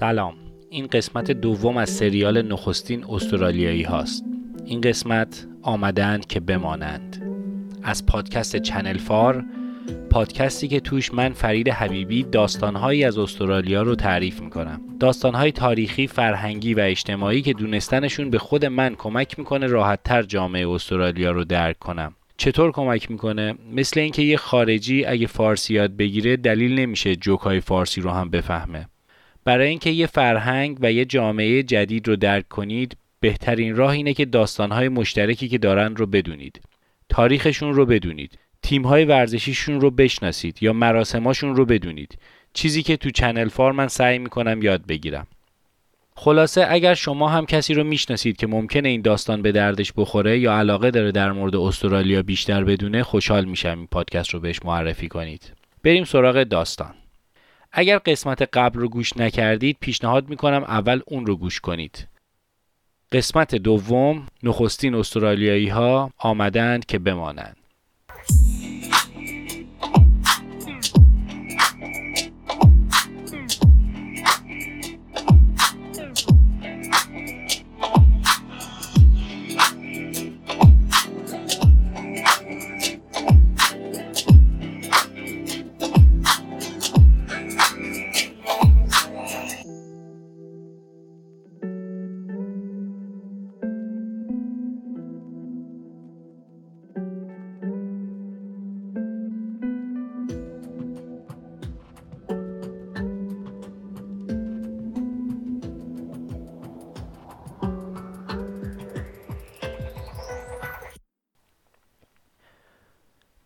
سلام. این قسمت دوم از سریال نخستین استرالیایی هاست. این قسمت آمدند که بمانند. از پادکست چنل فار پادکستی که توش من فرید حبیبی داستانهایی از استرالیا رو تعریف می‌کنم. داستانهای تاریخی، فرهنگی و اجتماعی که دونستنشون به خود من کمک می‌کنه راحتتر جامعه استرالیا رو درک کنم. چطور کمک می‌کنه؟ مثل اینکه یه خارجی اگه فارسی یاد بگیره دلیل نمیشه جوکای فارسی رو هم بفهمه. برای اینکه یه فرهنگ و یه جامعه جدید رو درک کنید بهترین راه اینه که داستانهای مشترکی که دارن رو بدونید. تاریخشون رو بدونید. تیمهای ورزشیشون رو بشناسید یا مراسماشون رو بدونید. چیزی که تو چنل فار من سعی می‌کنم یاد بگیرم. خلاصه اگر شما هم کسی رو می‌شناسید که ممکنه این داستان به دردش بخوره یا علاقه داره در مورد استرالیا بیشتر بدونه خوشحال میشم این پادکست رو بهش معرفی کنید. بریم سراغ داستان. اگر قسمت قبل رو گوش نکردید پیشنهاد می‌کنم اول اون رو گوش کنید. قسمت دوم نخستین استرالیایی ها آمدند که بمانند.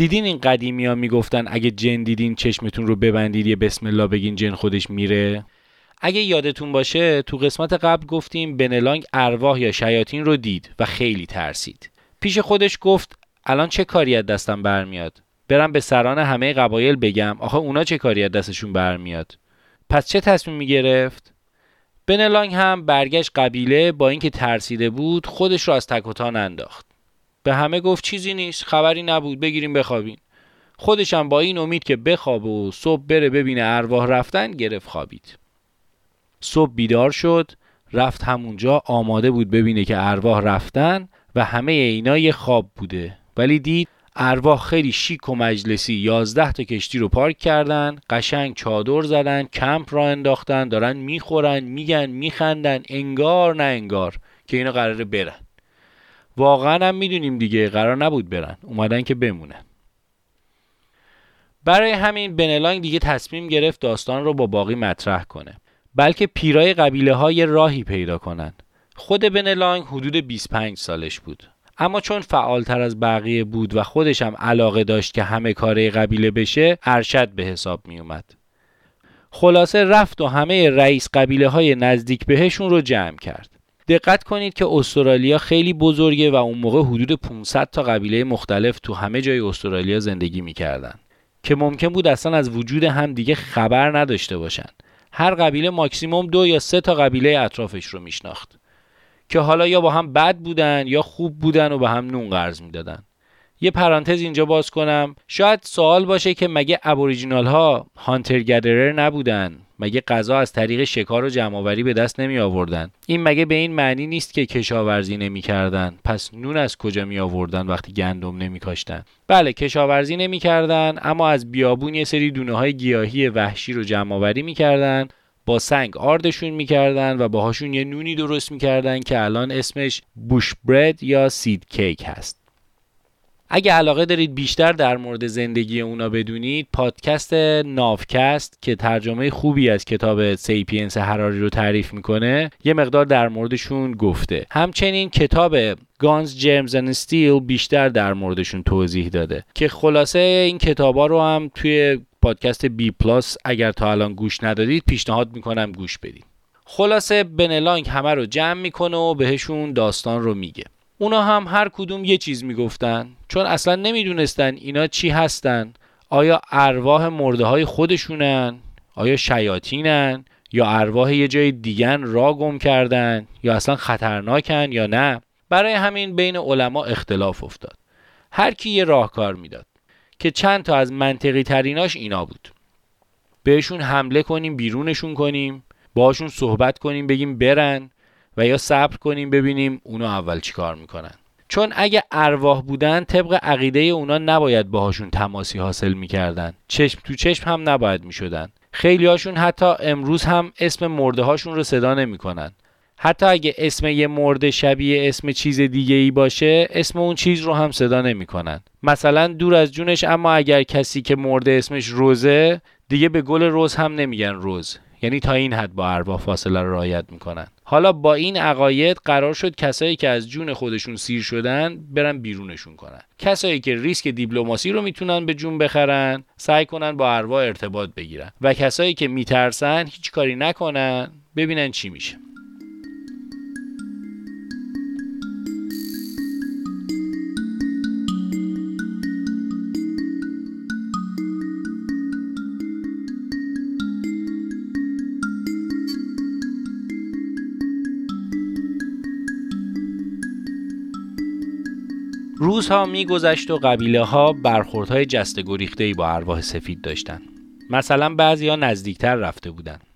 دیدین این قدیمی ها می‌گفتن اگه جن دیدین چشمتون رو ببندید یه بسم الله بگین جن خودش میره؟ اگه یادتون باشه تو قسمت قبل گفتیم بنلانگ ارواح یا شیاطین رو دید و خیلی ترسید. پیش خودش گفت الان چه کاری از دستم برمیاد؟ برم به سران همه قبایل بگم آخه اونا چه کاری از دستشون برمیاد؟ پس چه تصمیمی گرفت بنلانگ هم برگشت قبیله با اینکه ترسیده بود خودش رو از تک انداخت. به همه گفت چیزی نیست خبری نبود بگیریم بخوابین خودشم با این امید که بخواب و صبح بره ببینه ارواح رفتن گرفت خوابید. صبح بیدار شد رفت همونجا آماده بود ببینه که ارواح رفتن و همه اینا یه خواب بوده. ولی دید ارواح خیلی شیک و مجلسی یازده تا کشتی رو پارک کردن قشنگ چادر زدن کمپ را انداختن دارن می‌خورن میگن میخندن انگار نه انگار که اینا قراره برن. واقعا هم می‌دونیم دیگه قرار نبود برن. اومدن که بمونن. برای همین بنلانگ دیگه تصمیم گرفت داستان رو با باقی مطرح کنه. بلکه پیرای قبیله های راهی پیدا کنن. خود بنلانگ حدود 25 سالش بود. اما چون فعالتر از بقیه بود و خودش هم علاقه داشت که همه کاره قبیله بشه ارشد به حساب می اومد. خلاصه رفت و همه رئیس قبیله های نزدیک بهشون رو جمع کرد. دقت کنید که استرالیا خیلی بزرگه و اون موقع حدود 500 تا قبیله مختلف تو همه جای استرالیا زندگی می‌کردن. که ممکن بود اصلا از وجود هم دیگه خبر نداشته باشن. هر قبیله ماکسیموم دو یا سه تا قبیله اطرافش رو میشناخت. که حالا یا با هم بد بودن یا خوب بودن و به هم نون قرض می‌دادن. یه پرانتز اینجا باز کنم. شاید سوال باشه که مگه ابوریجینال ها هانتر گدرر نبودن؟ مگه غذا از طریق شکار و جمعآوری به دست نمی آوردن این مگه به این معنی نیست که کشاورزی نمی کردن پس نون از کجا می آوردن وقتی گندم نمی کاشتن بله کشاورزی نمی کردن اما از بیابون یه سری دونه های گیاهی وحشی رو جمعآوری می کردن با سنگ آردشون می‌کردن و باهاشون یه نونی درست می‌کردن که الان اسمش bush bread یا seed cake هست. اگه علاقه دارید بیشتر در مورد زندگی اونا بدونید پادکست نافکست که ترجمه خوبی از کتاب Sapiens هراری رو تعریف می‌کنه یه مقدار در موردشون گفته. همچنین کتاب Guns, Germs, and Steel بیشتر در موردشون توضیح داده. که خلاصه این کتابا رو هم توی پادکست بی پلاس اگر تا الان گوش ندادید پیشنهاد می‌کنم گوش بدید. خلاصه بنلانگ همه رو جمع می‌کنه و بهشون داستان رو میگه. اونا هم هر کدوم یه چیز می‌گفتن. چون اصلا نمی‌دونستن اینا چی هستن. آیا ارواح مرده های خودشونن؟ آیا شیاطینن؟ یا ارواح یه جای دیگن را گم کردن؟ یا اصلا خطرناکن یا نه؟ برای همین بین علما اختلاف افتاد. هر کی یه راهکار می‌داد که چند تا از منطقی تریناش اینا بود. بهشون حمله کنیم بیرونشون کنیم باهاشون صحبت کنیم بگیم برن. و یا صبر کنیم ببینیم اونا اول چیکار می‌کنن. چون اگه ارواح بودن طبق عقیده اونا نباید باهاشون تماسی حاصل می‌کردن. چشم تو چشم هم نباید می‌شدن. خیلی هاشون حتی امروز هم اسم مرده هاشون رو صدا نمی‌کنن. حتی اگه اسم یه مرده شبیه اسم چیز دیگه ای باشه اسم اون چیز رو هم صدا نمی‌کنن. مثلا دور از جونش اما اگر کسی که مرده اسمش روزه دیگه به گل روز هم نمیگن روز. یعنی تا این حد با ارواح فاصله رو رعایت می‌کنن. حالا با این عقاید قرار شد کسایی که از جون خودشون سیر شدن برن بیرونشون کنن. کسایی که ریسک دیپلماسی رو می‌تونن به جون بخرن سعی کنن با ارواح ارتباط بگیرن. و کسایی که میترسن هیچ کاری نکنن ببینن چی میشه. روزها میگذشت و قبیله ها برخوردهای جست گریخته با ارواح سفید داشتند. مثلا بعضی ها نزدیکتر رفته بودند.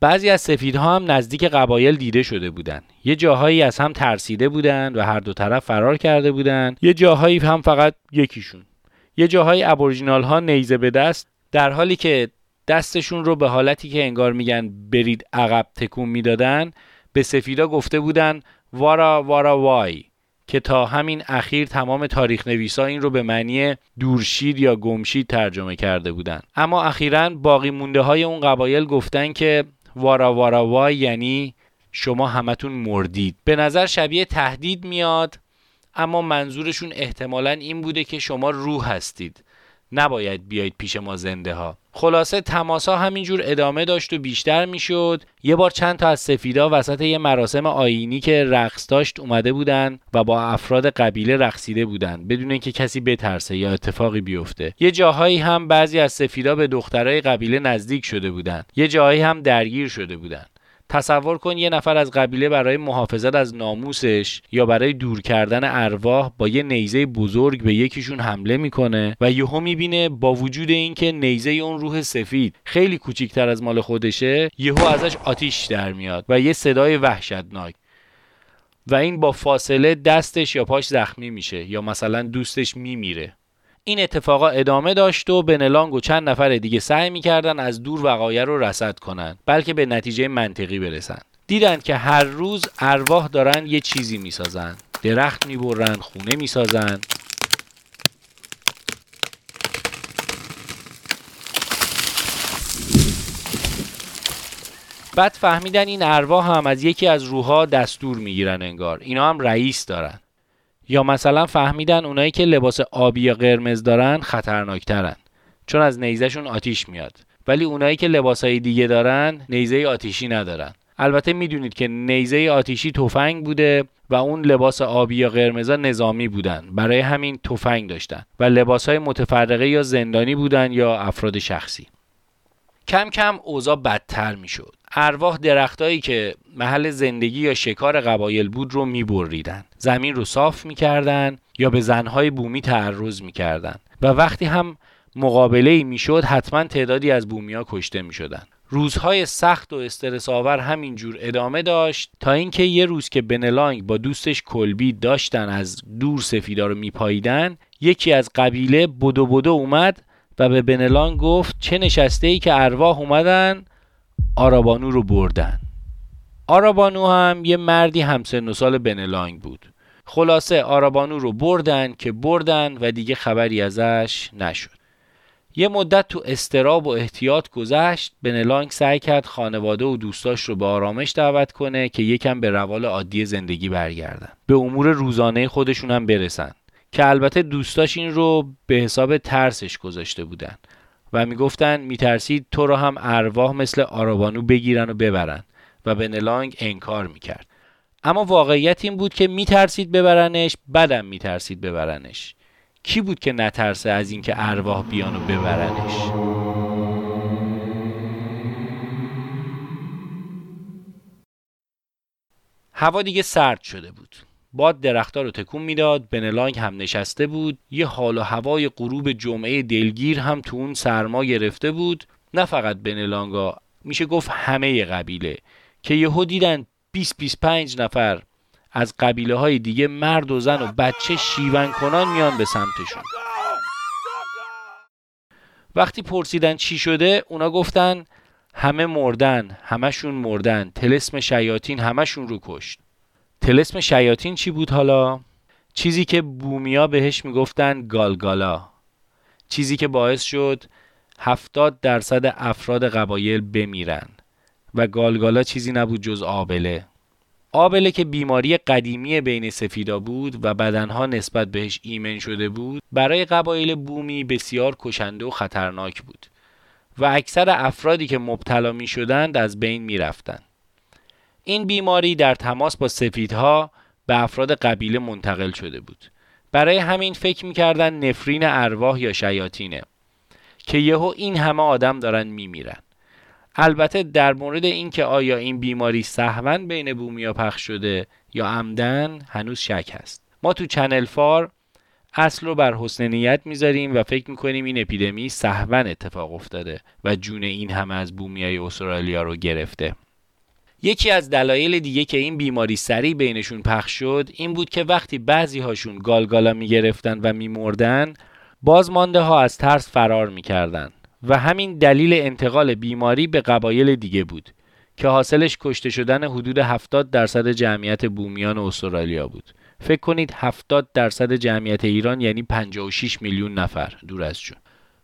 بعضی از سفیدها هم نزدیک قبایل دیده شده بودند. یه جاهایی از هم ترسیده بودند و هر دو طرف فرار کرده بودند. یه جاهایی هم فقط یکیشون. یه جاهایی ابورژینال ها نیزه به دست در حالی که دستشون رو به حالتی که انگار میگن برید عقب تکون می‌دادن به سفیدا گفته بودن وارا وارا وای که تا همین اخیر تمام تاریخ نویسا این رو به معنی دورشید یا گمشید ترجمه کرده بودند اما اخیرا باقی مونده های اون قبایل گفتن که وارا وارا وای یعنی شما همتون مردید. به نظر شبیه تهدید میاد اما منظورشون احتمالا این بوده که شما روح هستید. نباید بیایید پیش ما زنده ها. خلاصه تماسا همینجور ادامه داشت و بیشتر می‌شد. یه بار چند تا از سفیدا وسط یه مراسم آینی که رقص داشت اومده بودن و با افراد قبیله رقصیده بودن بدون اینکه کسی بترسه یا اتفاقی بیفته. یه جاهایی هم بعضی از سفیدا به دخترای قبیله نزدیک شده بودن. یه جاهایی هم درگیر شده بودن. تصور کن یه نفر از قبیله برای محافظت از ناموسش یا برای دور کردن ارواح با یه نیزه بزرگ به یکیشون حمله می‌کنه و یهو می‌بینه با وجود اینکه نیزه اون روح سفید خیلی کوچیکتر از مال خودشه یهو ازش آتیش در میاد و یه صدای وحشتناک. و این با فاصله دستش یا پاش زخمی میشه یا مثلا دوستش میمیره. این اتفاقا ادامه داشت و بنلانگ و چند نفر دیگه سعی می‌کردن از دور وقایع رو رسد کنند بلکه به نتیجه منطقی برسند. دیدند که هر روز ارواح دارن یه چیزی می‌سازن درخت می‌برن خونه می‌سازن بعد فهمیدن این ارواح هم از یکی از روحها دستور می‌گیرن انگار. اینا هم رئیس دارن. یا مثلا فهمیدن اونایی که لباس آبی یا قرمز دارن خطرناکترن چون از نیزهشون آتیش میاد. ولی اونایی که لباسهای دیگه دارن نیزه آتیشی ندارن. البته می‌دونید که نیزه آتیشی تفنگ بوده و اون لباس آبی یا قرمزا نظامی بودن. برای همین تفنگ داشتن. و لباسهای متفرقه یا زندانی بودن یا افراد شخصی. کم کم اوضاع بدتر می‌شد. ارواح درختایی که محل زندگی یا شکار قبایل بود رو میبریدن. زمین رو صاف می‌کردن یا به زنهای بومی تعرض می‌کردن. و وقتی هم مقابله ای می‌شد حتما تعدادی از بومیا کشته می‌شدن. روزهای سخت و استرس آور همینجور ادامه داشت تا اینکه یه روز که بنلانگ با دوستش کلبی داشتن از دور سفیدا رو میپاییدن یکی از قبیله بدو بدو اومد و به بنلانگ گفت چه نشسته ای که ارواح اومدن آرابانو رو بردن. آرابانو هم یه مردی همسن و سال بنلانگ بود. خلاصه آرابانو رو بردن که بردن و دیگه خبری ازش نشد. یه مدت تو استراب و احتیاط گذشت. بنلانگ سعی کرد خانواده و دوستاش رو به آرامش دعوت کنه که یکم به روال عادی زندگی برگردن. به امور روزانه خودشون هم برسن. که البته دوستاش این رو به حساب ترسش گذاشته بودن. و می‌گفتن میترسید تو رو هم ارواح مثل آرابانو بگیرن و ببرن. و به نلانگ انکار می‌کرد. اما واقعیت این بود که میترسید ببرنش بدم میترسید ببرنش. کی بود که نترسه از اینکه ارواح بیان و ببرنش؟ هوا دیگه سرد شده بود. باد درختها رو تکون می‌داد بنلانگ هم نشسته بود یه حال و هوای غروب جمعه دلگیر هم تو اون سرما گرفته بود. نه فقط بنلانگا میشه گفت همه قبیله که یهو دیدن 20 25 نفر از قبیله های دیگه مرد و زن و بچه شیون کنان میان به سمتشون. وقتی پرسیدن چی شده اونا گفتن همه مردن همشون مردن تلسم شیاطین همشون رو کشت. تلسم شیاطین چی بود حالا؟ چیزی که بومیا بهش می‌گفتن گالگالا چیزی که باعث شد هفتاد درصد افراد قبایل بمیرن و گالگالا چیزی نبود جز آبله آبله که بیماری قدیمی بین سفیدا بود و بدنها نسبت بهش ایمن شده بود برای قبایل بومی بسیار کشنده و خطرناک بود و اکثر افرادی که مبتلا می شدند از بین می رفتن. این بیماری در تماس با سفیدها به افراد قبیله منتقل شده بود. برای همین فکر می‌کردن نفرین ارواح یا شیاطینه که یهو این همه آدم دارن میمیرن. البته در مورد اینکه آیا این بیماری سهوا بین بومیا پخش شده یا عمدن هنوز شک هست. ما تو چنل فار اصل رو بر حسن نیت می‌ذاریم و فکر می‌کنیم این اپیدمی سهوا اتفاق افتاده و جون این همه از بومیای استرالیا رو گرفته. یکی از دلایل دیگه که این بیماری سریع بینشون پخش شد این بود که وقتی بعضی هاشون گالگالا می‌گرفتن و میمردن بازمانده ها از ترس فرار می‌کردن و همین دلیل انتقال بیماری به قبایل دیگه بود که حاصلش کشته شدن حدود 70 درصد جمعیت بومیان استرالیا بود. فکر کنید 70 درصد جمعیت ایران یعنی 56 میلیون نفر دور از جون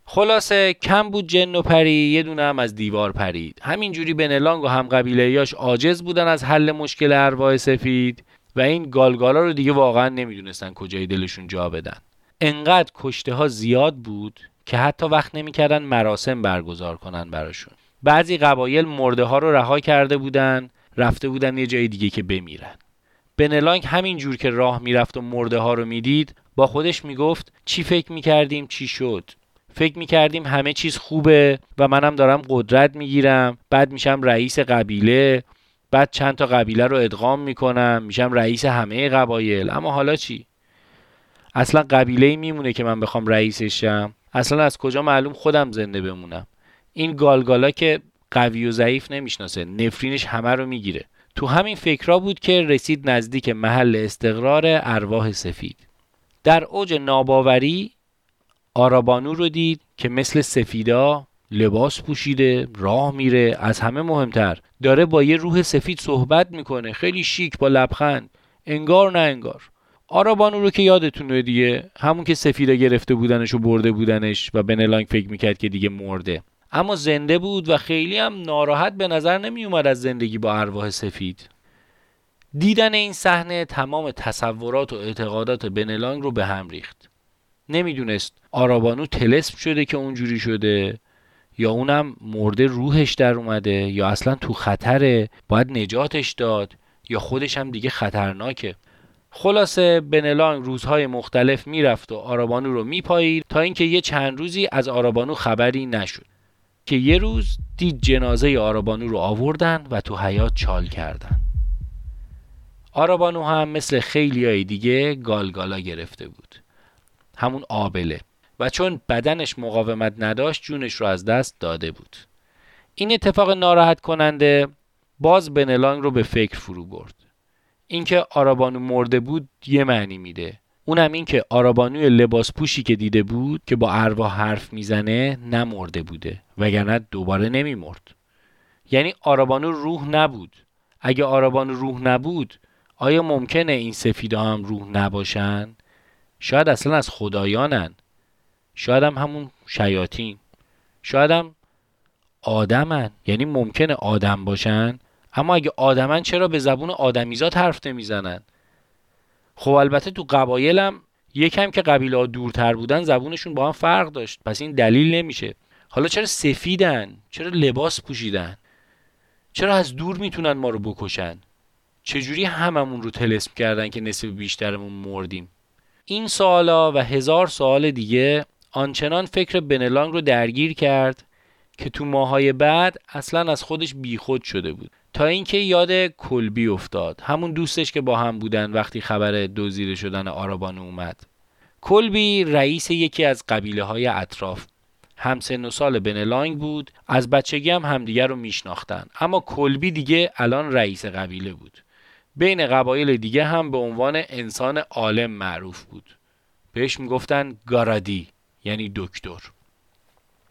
خلاصه کم بود جن و پری یه دونه هم از دیوار پرید. همینجوری بنلانگ و هم قبیله یاش عاجز بودن از حل مشکل ارواح سفید و این گالگالا رو دیگه واقعا نمی‌دونستن کجای دلشون جا بدن. انقدر کشته ها زیاد بود که حتی وقت نمی‌کردن مراسم برگزار کنن براشون. بعضی قبایل مرده ها رو رها کرده بودن رفته بودن یه جای دیگه که بمیرن. بنلانگ همین جور که راه می‌رفت و مرده ها رو می‌دید با خودش می‌گفت چی فکر می‌کردیم؟ چی شد؟ فکر می‌کردیم همه چیز خوبه و منم دارم قدرت می‌گیرم. بعد میشم رئیس قبیله. بعد چند تا قبیله رو ادغام می‌کنم. میشم رئیس همه قبایل. اما حالا چی؟ اصلا قبیله میمونه که من بخوام رئیسش شم. اصلا از کجا معلوم خودم زنده بمونم؟ این گالگالا که قوی و ضعیف نمی‌شناسه. نفرینش همه رو می‌گیره. تو همین فکرها بود که رسید نزدیک محل استقرار ارواح سفید. در اوج ناباوری آرابانو رو دید که مثل سفیدا لباس پوشیده راه میره از همه مهمتر. داره با یه روح سفید صحبت می‌کنه. خیلی شیک با لبخند. انگار نه انگار. آرابانو رو که یادتونه دیگه همون که سفیدا گرفته بودنش و برده بودنش و بنلانگ فکر می‌کرد که دیگه مرده. اما زنده بود و خیلی هم ناراحت به نظر نمی اومد از زندگی با ارواح سفید. دیدن این صحنه تمام تصورات و اعتقادات بنلانگ رو به هم ریخت. نمی‌دونست آرابانو تلسم شده که اونجوری شده یا اونم مرده روحش در اومده یا اصلا تو خطره باید نجاتش داد یا خودش هم دیگه خطرناکه. خلاصه بنلانگ روزهای مختلف می‌رفت و آرابانو رو میپایید تا اینکه یه چند روزی از آرابانو خبری نشد که یه روز دید جنازه آرابانو رو آوردن و تو حیات چال کردن. آرابانو هم مثل خیلی های دیگه گالگالا گرفته بود. همون آبله. و چون بدنش مقاومت نداشت جونش رو از دست داده بود. این اتفاق ناراحت کننده باز بنلانگ رو به فکر فرو برد. اینکه آرابانو مرده بود یه معنی میده. اونم این که آرابانوی لباس پوشی که دیده بود که با ارواح حرف می‌زنه نمرده بوده وگرنه دوباره نمیمرد. یعنی آرابانو روح نبود. اگه آرابانو روح نبود آیا ممکنه این سفیدا هم روح نباشن؟ شاید اصلا از خدایانن. شاید هم همون شیاطین. شاید هم آدمن. یعنی ممکنه آدم باشن. اما اگه آدمن چرا به زبون آدمیزاد حرف نمی‌زنن؟ خب البته تو قبایلم یکم که قبیله ها دورتر بودن زبونشون با هم فرق داشت. پس این دلیل نمیشه. حالا چرا سفیدن؟ چرا لباس پوشیدن؟ چرا از دور می‌تونن ما رو بکشن؟ چجوری هممون رو تلسم کردن که نصف بیشترمون مردیم؟ این سوالا و هزار سوال دیگه آنچنان فکر بنلانگ رو درگیر کرد که تو ماهای بعد اصلا از خودش بیخود شده بود. تا اینکه یاد کلبی افتاد همون دوستش که با هم بودن وقتی خبر دزدیده شدن آرابانو اومد. کلبی رئیس یکی از قبیله های اطراف همسن و سال بنلانگ بود از بچگی هم همدیگر رو میشناختن. اما کلبی دیگه الان رئیس قبیله بود. بین قبایل دیگه هم به عنوان انسان عالم معروف بود. بهش می‌گفتن گارادی یعنی دکتر.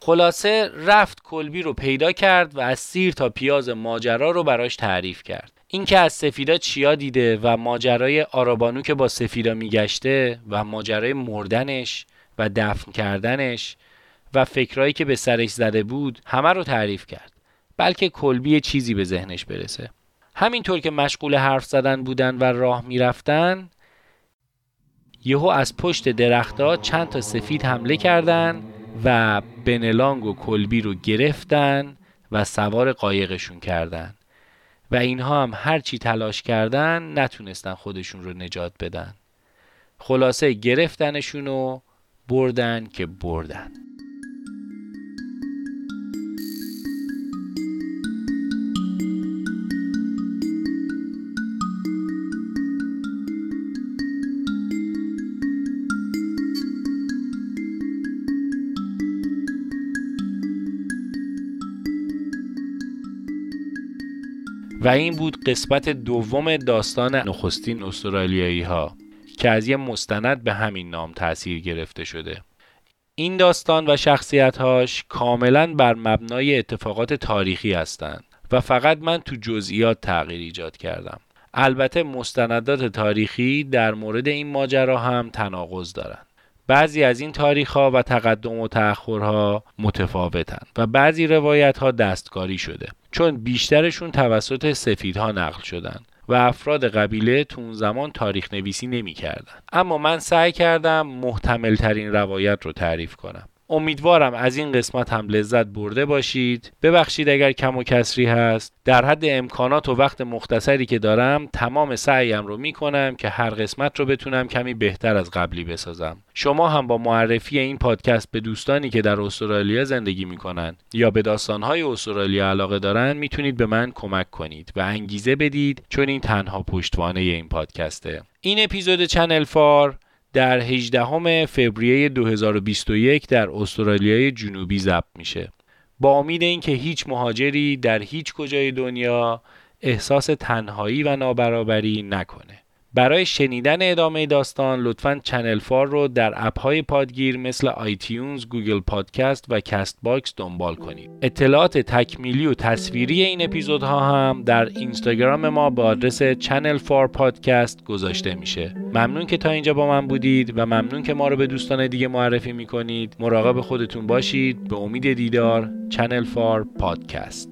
خلاصه رفت کلبی رو پیدا کرد و از سیر تا پیاز ماجرا رو براش تعریف کرد. اینکه از سفیدا چیا دیده و ماجرای آرابانو که با سفیدا میگشته و ماجرای مردنش و دفن کردنش و فکرایی که به سرش زده بود همه رو تعریف کرد. بلکه کلبی چیزی به ذهنش برسه. همینطور که مشغول حرف زدن بودن و راه می‌رفتن یهو از پشت درختها چند تا سفید حمله کردن و بنلانگ و کلبی رو گرفتن و سوار قایقشون کردن. و اینها هم هرچی تلاش کردن نتونستن خودشون رو نجات بدن. خلاصه گرفتنشون و بردن که بردن. و این بود قسمت دوم داستان نخستین استرالیایی ها که از یه مستند به همین نام تاثیر گرفته شده. این داستان و شخصیتهاش کاملا بر مبنای اتفاقات تاریخی هستند و فقط من تو جزئیات تغییر ایجاد کردم. البته مستندات تاریخی در مورد این ماجرا هم تناقض دارند. بعضی از این تاریخ ها و تقدم و تأخرها متفاوتند و بعضی روایت ها دستکاری شده چون بیشترشون توسط سفیدها نقل شدن و افراد قبیله تو اون زمان تاریخ نویسی نمی کردن. اما من سعی کردم محتمل ترین روایت رو تعریف کنم امیدوارم از این قسمت هم لذت برده باشید. ببخشید اگر کم و کسری هست. در حد امکانات و وقت مختصری که دارم تمام سعیم رو می‌کنم که هر قسمت رو بتونم کمی بهتر از قبلی بسازم. شما هم با معرفی این پادکست به دوستانی که در استرالیا زندگی می‌کنن یا به داستانهای استرالیا علاقه دارن می‌تونید به من کمک کنید و انگیزه بدید چون این تنها پشتوانه این پادکسته. این اپیزود چنل فار در 18 فوریه 2021 در استرالیای جنوبی ضبط میشه. با امید اینکه هیچ مهاجری در هیچ کجای دنیا احساس تنهایی و نابرابری نکنه. برای شنیدن ادامه داستان لطفا چنل فار رو در اپ های پادگیر مثل آیتیونز، گوگل پادکست و کست باکس دنبال کنید. اطلاعات تکمیلی و تصویری این اپیزودها هم در اینستاگرام ما با آدرس چنل فار پادکست گذاشته میشه. ممنون که تا اینجا با من بودید و ممنون که ما رو به دوستان دیگه معرفی می‌کنید. مراقب خودتون باشید. به امید دیدار چنل فار پادکست.